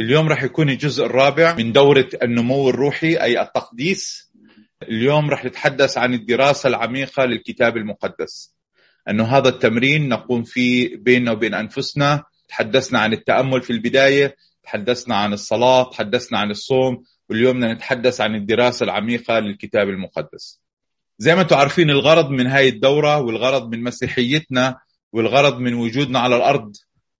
اليوم راح يكون الجزء الرابع من دورة النمو الروحي أي التقديس. اليوم راح نتحدث عن الدراسة العميقة للكتاب المقدس. أنه هذا التمرين نقوم فيه بيننا وبين أنفسنا. تحدثنا عن التأمل في البداية تحدثنا عن الصلاة تحدثنا عن الصوم واليوم بدنا نتحدث عن الدراسة العميقة للكتاب المقدس. زي ما أنتم عارفين الغرض من هاي الدورة والغرض من مسيحيتنا والغرض من وجودنا على الأرض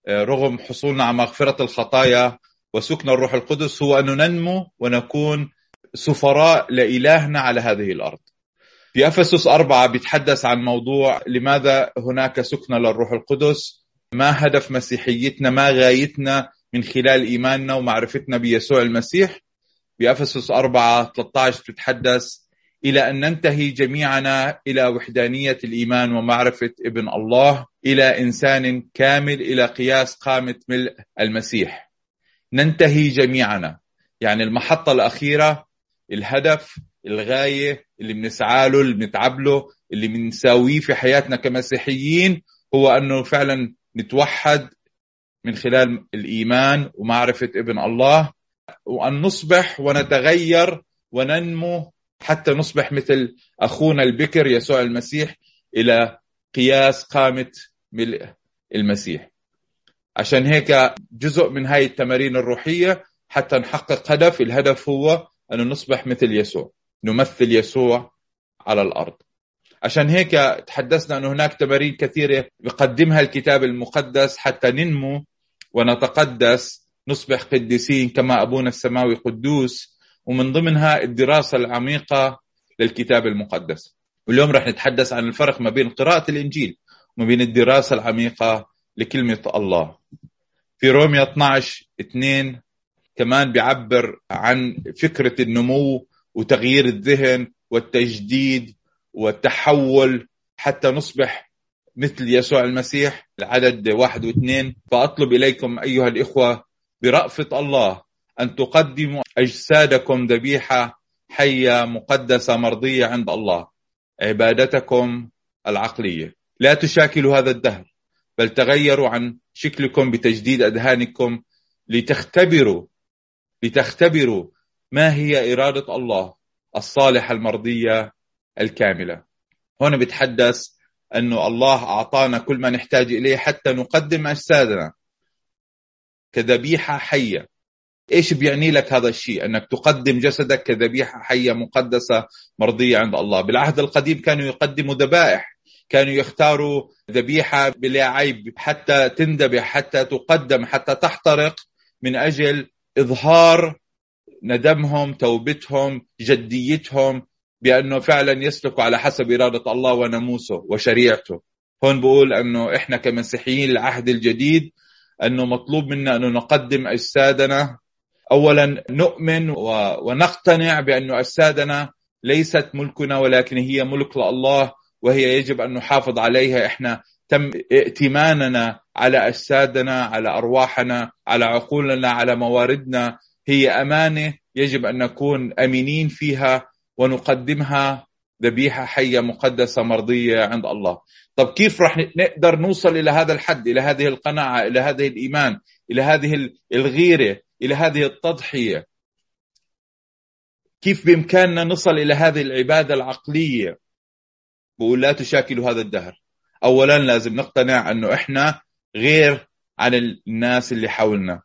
آه، رغم حصولنا على مغفرة الخطايا وسكن الروح القدس هو أن ننمو ونكون سفراء لإلهنا على هذه الأرض. في أفسس أربعة بيتحدث عن موضوع لماذا هناك سكن للروح القدس. ما هدف مسيحيتنا؟ ما غايتنا من خلال إيماننا ومعرفتنا بيسوع المسيح؟ بأفسس أربعة 13 تتحدث إلى أن ننتهي جميعنا إلى وحدانية الإيمان ومعرفة ابن الله إلى إنسان كامل إلى قياس قامة ملء المسيح. ننتهي جميعنا. يعني المحطة الأخيرة الهدف الغاية اللي بنسعى له اللي بنتعب له اللي بنساويه في حياتنا كمسيحيين هو أنه فعلا نتوحد من خلال الإيمان ومعرفة ابن الله وأن نصبح ونتغير وننمو حتى نصبح مثل أخونا البكر يسوع المسيح إلى قياس قامة ملء المسيح. عشان هيك جزء من هاي التمارين الروحية حتى نحقق هدف. الهدف هو أن نصبح مثل يسوع نمثل يسوع على الأرض. عشان هيك تحدثنا أن هناك تمارين كثيرة يقدمها الكتاب المقدس حتى ننمو ونتقدس نصبح قديسين كما أبونا السماوي قدوس ومن ضمنها الدراسة العميقة للكتاب المقدس. واليوم رح نتحدث عن الفرق ما بين قراءة الإنجيل وما بين الدراسة العميقة لكلمة الله. في روميا 12 2 كمان بيعبر عن فكرة النمو وتغيير الذهن والتجديد والتحول حتى نصبح مثل يسوع المسيح العدد واحد واثنين. فأطلب إليكم أيها الإخوة برأفة الله أن تقدموا أجسادكم ذبيحة حية مقدسة مرضية عند الله عبادتكم العقلية. لا تشاكلوا هذا الدهر. بل تغيروا عن شكلكم بتجديد أذهانكم لتختبروا لتختبروا ما هي إرادة الله الصالحة المرضية الكاملة. هنا بتحدث أنه الله أعطانا كل ما نحتاج إليه حتى نقدم أجسادنا كذبيحة حية. إيش بيعني لك هذا الشيء؟ أنك تقدم جسدك كذبيحة حية مقدسة مرضية عند الله. بالعهد القديم كانوا يقدموا ذبائح. كانوا يختاروا ذبيحة بلا عيب حتى تندبح حتى تقدم حتى تحترق من أجل إظهار ندمهم توبتهم جديتهم بأنه فعلا يسلكوا على حسب إرادة الله وناموسه وشريعته. هون بقول أنه إحنا كمسيحيين العهد الجديد أنه مطلوب منا أنه نقدم أجسادنا. أولا نؤمن ونقتنع بأن أجسادنا ليست ملكنا ولكن هي ملك لله. وهي يجب أن نحافظ عليها. إحنا تم ائتماننا على أجسادنا على أرواحنا على عقولنا على مواردنا. هي أمانة يجب أن نكون أمينين فيها ونقدمها ذبيحة حية مقدسة مرضية عند الله. طب كيف رح نقدر نوصل إلى هذا الحد إلى هذه القناعة إلى هذه الإيمان إلى هذه الغيرة إلى هذه التضحية؟ كيف بإمكاننا نصل إلى هذه العبادة العقلية؟ بقول لا تشاكلوا هذا الدهر. أولا لازم نقتنع أنه إحنا غير عن الناس اللي حولنا.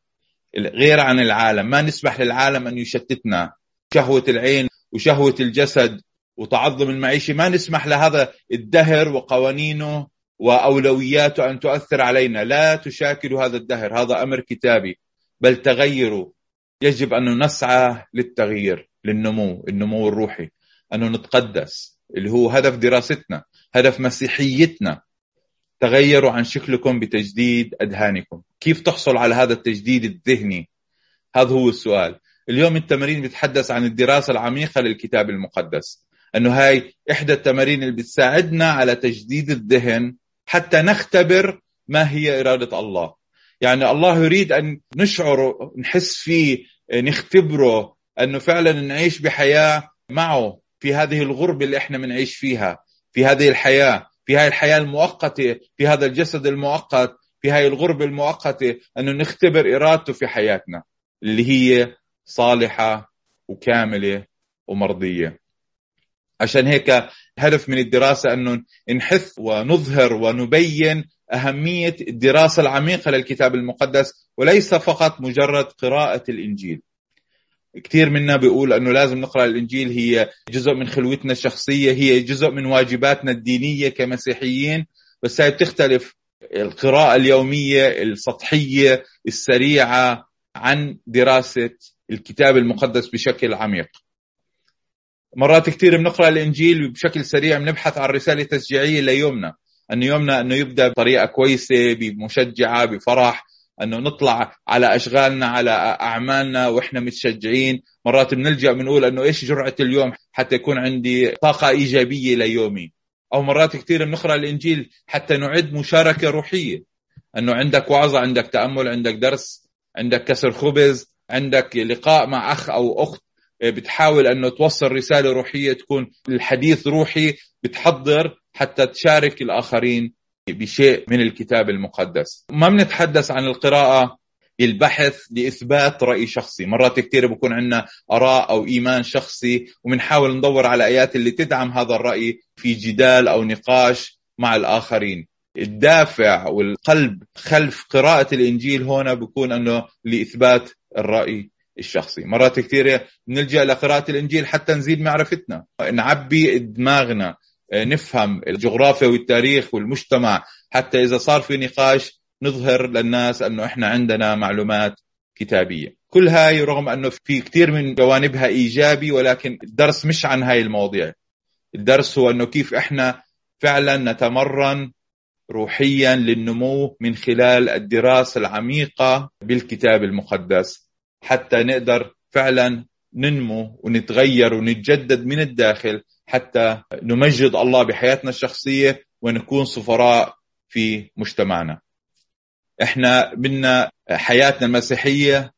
غير عن العالم. ما نسمح للعالم أن يشتتنا. شهوة العين وشهوة الجسد وتعظم المعيشة. ما نسمح لهذا الدهر وقوانينه وأولوياته أن تؤثر علينا. لا تشاكلوا هذا الدهر. هذا أمر كتابي. بل تغيروا. يجب أن نسعى للتغيير للنمو النمو الروحي. أنه نتقدس. اللي هو هدف دراستنا هدف مسيحيتنا. تغيروا عن شكلكم بتجديد أذهانكم. كيف تحصل على هذا التجديد الذهني؟ هذا هو السؤال. اليوم التمارين بتحدث عن الدراسة العميقة للكتاب المقدس. أنه هاي إحدى التمارين اللي بتساعدنا على تجديد الذهن حتى نختبر ما هي إرادة الله. يعني الله يريد أن نشعر نحس فيه نختبره أنه فعلا نعيش بحياة معه. في هذه الغربة اللي إحنا بنعيش فيها في هذه الحياة في هذه الحياة المؤقتة في هذا الجسد المؤقت في هذه الغربة المؤقتة أنه نختبر إرادته في حياتنا اللي هي صالحة وكاملة ومرضية. عشان هيك هدف من الدراسة أنه نحث ونظهر ونبين أهمية الدراسة العميقة للكتاب المقدس وليس فقط مجرد قراءة الإنجيل. كثير منا بيقول أنه لازم نقرأ الإنجيل هي جزء من خلوتنا الشخصية هي جزء من واجباتنا الدينية كمسيحيين. بس هي بتختلف القراءة اليومية السطحية السريعة عن دراسة الكتاب المقدس بشكل عميق. مرات كثير بنقرأ الإنجيل بشكل سريع بنبحث عن رسالة تشجيعية ليومنا. إنه يومنا إنه يبدأ بطريقة كويسة بمشجعة بفرح. أنه نطلع على أشغالنا على أعمالنا وإحنا متشجعين. مرات بنلجأ بنقول أنه إيش جرعة اليوم حتى يكون عندي طاقة إيجابية ليومي. أو مرات كثير بنقرأ الإنجيل حتى نعد مشاركة روحية. أنه عندك وعظة عندك تأمل عندك درس عندك كسر خبز عندك لقاء مع أخ أو أخت. بتحاول أنه توصل رسالة روحية تكون الحديث روحي بتحضر حتى تشارك الآخرين. بشيء من الكتاب المقدس. ما بنتحدث عن القراءة البحث لإثبات رأي شخصي. مرات كثير بكون عندنا آراء أو إيمان شخصي وبنحاول ندور على آيات اللي تدعم هذا الرأي في جدال أو نقاش مع الآخرين. الدافع والقلب خلف قراءة الإنجيل هنا بيكون أنه لإثبات الرأي الشخصي. مرات كثيرة نلجأ لقراءة الإنجيل حتى نزيد معرفتنا. نعبي دماغنا. نفهم الجغرافيا والتاريخ والمجتمع حتى إذا صار في نقاش نظهر للناس أنه إحنا عندنا معلومات كتابية. كل هاي رغم أنه في كثير من جوانبها إيجابي ولكن الدرس مش عن هاي المواضيع. الدرس هو أنه كيف إحنا فعلا نتمرن روحيا للنمو من خلال الدراسة العميقة بالكتاب المقدس حتى نقدر فعلا ننمو ونتغير ونتجدد من الداخل حتى نمجد الله بحياتنا الشخصية ونكون سفراء في مجتمعنا. إحنا بدنا حياتنا المسيحية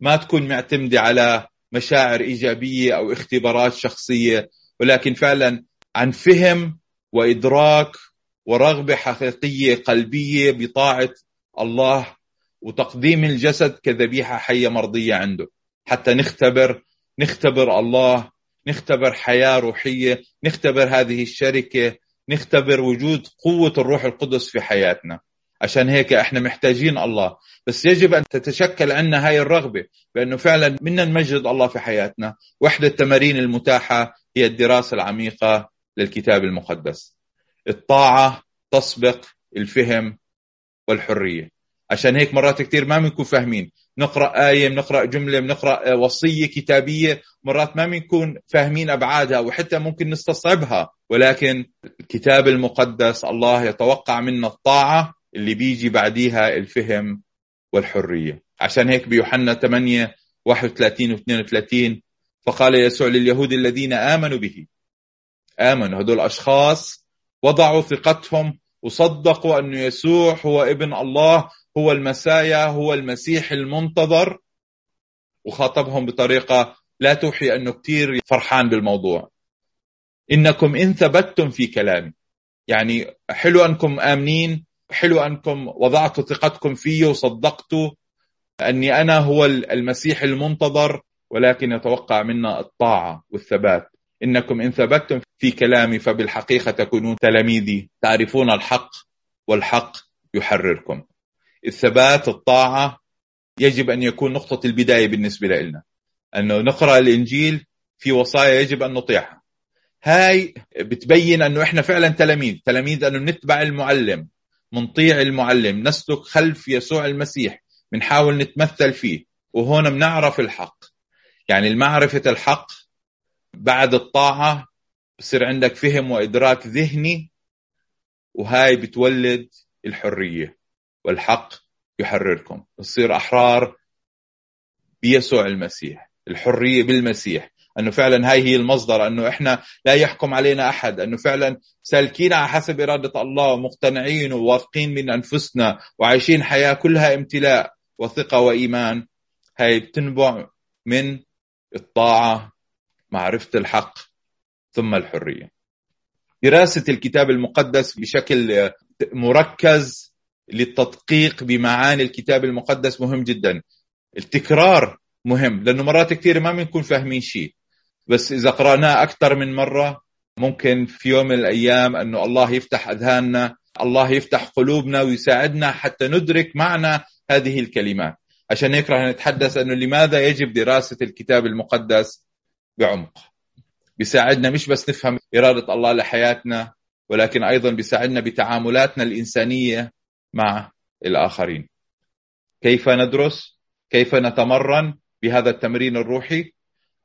ما تكون معتمدة على مشاعر إيجابية أو اختبارات شخصية ولكن فعلا عن فهم وإدراك ورغبة حقيقية قلبية بطاعة الله وتقديم الجسد كذبيحة حية مرضية عنده. حتى نختبر نختبر الله نختبر حياة روحية نختبر هذه الشركة نختبر وجود قوة الروح القدس في حياتنا. عشان هيك إحنا محتاجين الله. بس يجب أن تتشكل عندنا هاي الرغبة بأنه فعلا بدنا نمجد الله في حياتنا. واحدى التمارين المتاحة هي الدراسة العميقة للكتاب المقدس. الطاعة تسبق الفهم والحرية. عشان هيك مرات كثير ما بنكون فاهمين. نقرأ آية بنقرا جملة بنقرا وصية كتابية. مرات ما بنكون فاهمين أبعادها وحتى ممكن نستصعبها. ولكن الكتاب المقدس الله يتوقع منا الطاعة اللي بيجي بعديها الفهم والحرية. عشان هيك بيوحنا 8 31 و 32 فقال يسوع لليهود الذين آمنوا به آمنوا هدول أشخاص وضعوا ثقتهم وصدقوا أن يسوع هو ابن الله. هو المسايا هو المسيح المنتظر وخاطبهم بطريقة لا توحي أنه كثير فرحان بالموضوع. إنكم إن ثبتتم في كلامي. يعني حلو أنكم آمنين حلو أنكم وضعتوا ثقتكم فيه وصدقتوا أني أنا هو المسيح المنتظر ولكن يتوقع منا الطاعة والثبات. إنكم إن ثبتتم في كلامي فبالحقيقة تكونون تلاميذي تعرفون الحق والحق يحرركم. الثبات الطاعة يجب أن يكون نقطة البداية بالنسبة لنا. أنه نقرأ الإنجيل في وصايا يجب أن نطيعها. هاي بتبين أنه إحنا فعلا تلاميذ. تلاميذ أنه نتبع المعلم منطيع المعلم نسلك خلف يسوع المسيح بنحاول نتمثل فيه. وهون بنعرف الحق. يعني المعرفة الحق بعد الطاعة بصير عندك فهم وإدراك ذهني وهاي بتولد الحرية. والحق يحرركم. بصير أحرار بيسوع المسيح الحرية بالمسيح. أنه فعلا هاي هي المصدر أنه إحنا لا يحكم علينا أحد أنه فعلا سالكين على حسب إرادة الله ومقتنعين وواثقين من أنفسنا وعايشين حياة كلها امتلاء وثقة وإيمان. هاي بتنبع من الطاعة معرفة الحق ثم الحرية. دراسة الكتاب المقدس بشكل مركز للتدقيق بمعاني الكتاب المقدس مهم جدا. التكرار مهم لأنه مرات كثير ما بنكون فاهمين شيء. بس إذا قرأناه أكثر من مرة ممكن في يوم من الأيام أنه الله يفتح أذهاننا الله يفتح قلوبنا ويساعدنا حتى ندرك معنى هذه الكلمات عشان هيك رح نتحدث أنه لماذا يجب دراسة الكتاب المقدس بعمق؟ بيساعدنا مش بس نفهم إرادة الله لحياتنا ولكن أيضا بيساعدنا بتعاملاتنا الإنسانية مع الآخرين. كيف ندرس؟ كيف نتمرن بهذا التمرين الروحي؟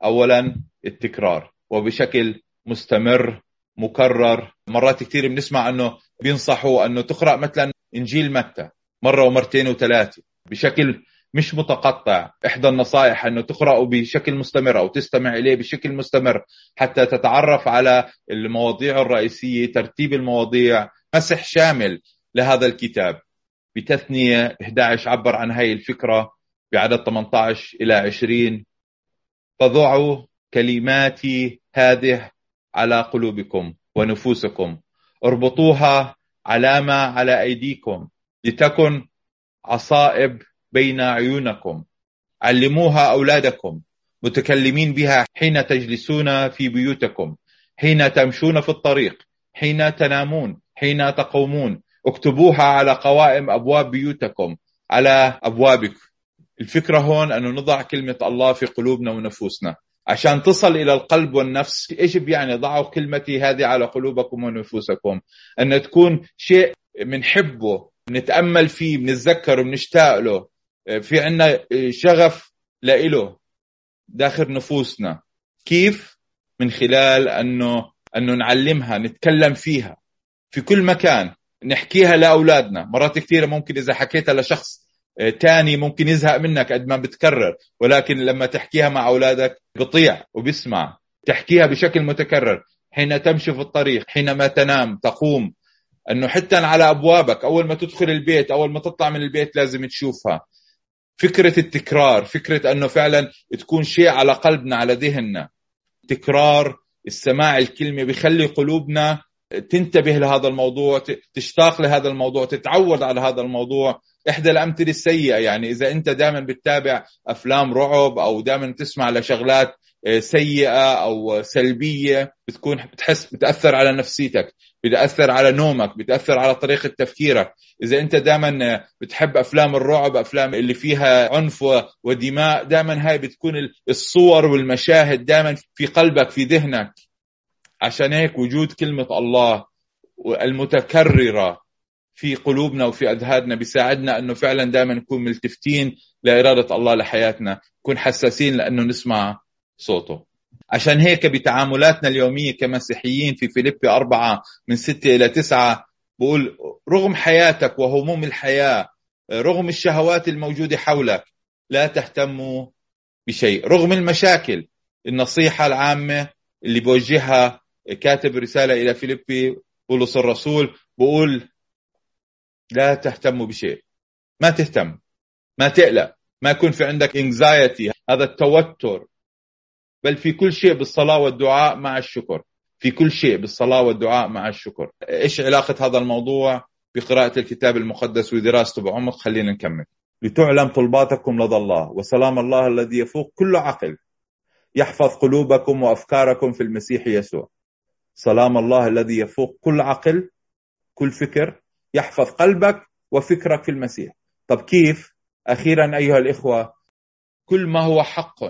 اولا التكرار وبشكل مستمر مكرر. مرات كثير بنسمع أنه بينصحوا أنه تقرأ مثلا إنجيل متى مرة ومرتين وثلاثة بشكل مش متقطع. إحدى النصائح أنه تقرأه بشكل مستمر أو تستمع إليه بشكل مستمر حتى تتعرف على المواضيع الرئيسية ترتيب المواضيع مسح شامل. لهذا الكتاب. بتثنية 11 عبر عن هاي الفكرة بعدد 18 إلى 20 فضعوا كلماتي هذه على قلوبكم ونفوسكم. اربطوها علامة على أيديكم لتكن عصائب بين عيونكم. علموها أولادكم. متكلمين بها حين تجلسون في بيوتكم. حين تمشون في الطريق. حين تنامون. حين تقومون. اكتبوها على قوائم أبواب بيوتكم على ابوابكم الفكرة هون أنه نضع كلمة الله في قلوبنا ونفوسنا. عشان تصل إلى القلب والنفس إيش يعني ضعوا كلمتي هذه على قلوبكم ونفوسكم. أن تكون شيء بنحبه بنتامل فيه بنتذكره بنشتاق له في عنا شغف لإله داخل نفوسنا. كيف؟ من خلال أنه أنه نعلمها نتكلم فيها. في كل مكان. نحكيها لأولادنا. مرات كثيرة ممكن إذا حكيتها لشخص تاني ممكن يزهق منك قد ما بتكرر. ولكن لما تحكيها مع أولادك بطيع وبيسمع. تحكيها بشكل متكرر. حين تمشي في الطريق حينما تنام تقوم. إنه حتى على أبوابك أول ما تدخل البيت أول ما تطلع من البيت لازم تشوفها. فكرة التكرار فكرة إنه فعلا تكون شيء على قلبنا على ذهننا. تكرار السماع الكلمة بخلي قلوبنا تنتبه لهذا الموضوع تشتاق لهذا الموضوع تتعود على هذا الموضوع. إحدى الأمثلة السيئة يعني إذا أنت دائما بتتابع أفلام رعب أو دائما تسمع لشغلات آه، سيئة أو سلبية بتكون بتحس بتأثر على نفسيتك بتأثر على نومك بتأثر على طريقة تفكيرك. إذا أنت دائما بتحب أفلام الرعب أفلام اللي فيها عنف ودماء دائما هاي بتكون الصور والمشاهد دائما في قلبك في ذهنك. عشان هيك وجود كلمة الله المتكررة في قلوبنا وفي أذهاننا بيساعدنا إنه فعلا دائما نكون ملتفتين لإرادة الله لحياتنا نكون حساسين لأنه نسمع صوته. عشان هيك بتعاملاتنا اليومية كمسيحيين في فيليبي أربعة من ستة إلى تسعة بقول رغم حياتك وهموم الحياة رغم الشهوات الموجودة حولك لا تهتموا بشيء. رغم المشاكل النصيحة العامة اللي بوجهها كاتب رسالة إلى فيليبي بولس الرسول بقول لا تهتموا بشيء ما تهتم ما تقلق ما يكون في عندك انكزايتي هذا التوتر بل في كل شيء بالصلاة والدعاء مع الشكر في كل شيء بالصلاة والدعاء مع الشكر. إيش علاقة هذا الموضوع بقراءة الكتاب المقدس ودراسته بعمق؟ خلينا نكمل. لتعلم طلباتكم لدى الله وسلام الله الذي يفوق كل عقل يحفظ قلوبكم وأفكاركم في المسيح يسوع. سلام الله الذي يفوق كل عقل كل فكر يحفظ قلبك وفكرك في المسيح. طب كيف؟ أخيرا أيها الإخوة كل ما هو حق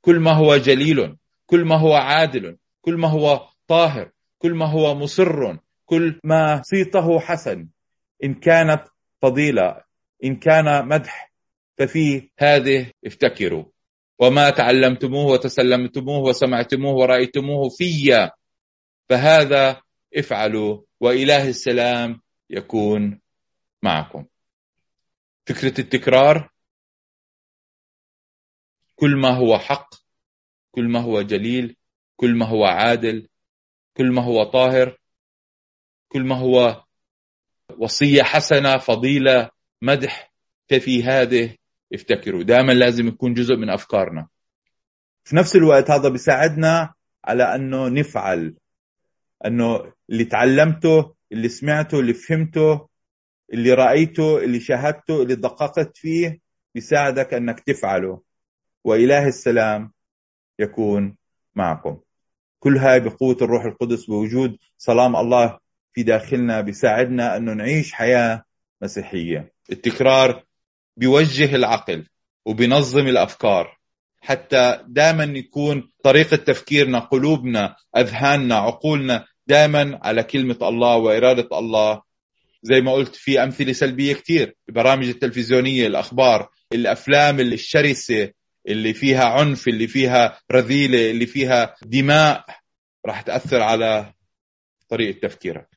كل ما هو جليل كل ما هو عادل كل ما هو طاهر كل ما هو مصر كل ما صيته حسن. إن كانت فضيلة إن كان مدح ففي هذه افتكروا. وما تعلمتموه وتسلمتموه وسمعتموه ورأيتموه في فهذا افعلوا وإله السلام يكون معكم. فكرة التكرار كل ما هو حق كل ما هو جليل كل ما هو عادل كل ما هو طاهر كل ما هو وصية حسنة فضيلة مدح ففي هذه افتكروا. دائما لازم يكون جزء من أفكارنا. في نفس الوقت هذا بيساعدنا على أنه نفعل أنه اللي تعلمته اللي سمعته اللي فهمته اللي رأيته اللي شاهدته اللي دققت فيه بيساعدك أنك تفعله. وإله السلام يكون معكم. كل هاي بقوة الروح القدس بوجود سلام الله في داخلنا بيساعدنا أنه نعيش حياة مسيحية. التكرار بيوجه العقل وبينظم الأفكار. حتى دائما يكون طريقة تفكيرنا قلوبنا أذهاننا عقولنا دائما على كلمة الله وإرادة الله. زي ما قلت في أمثلة سلبية كثير البرامج التلفزيونية الأخبار الأفلام الشرسة اللي فيها عنف اللي فيها رذيلة اللي فيها دماء راح تأثر على طريقة تفكيرك.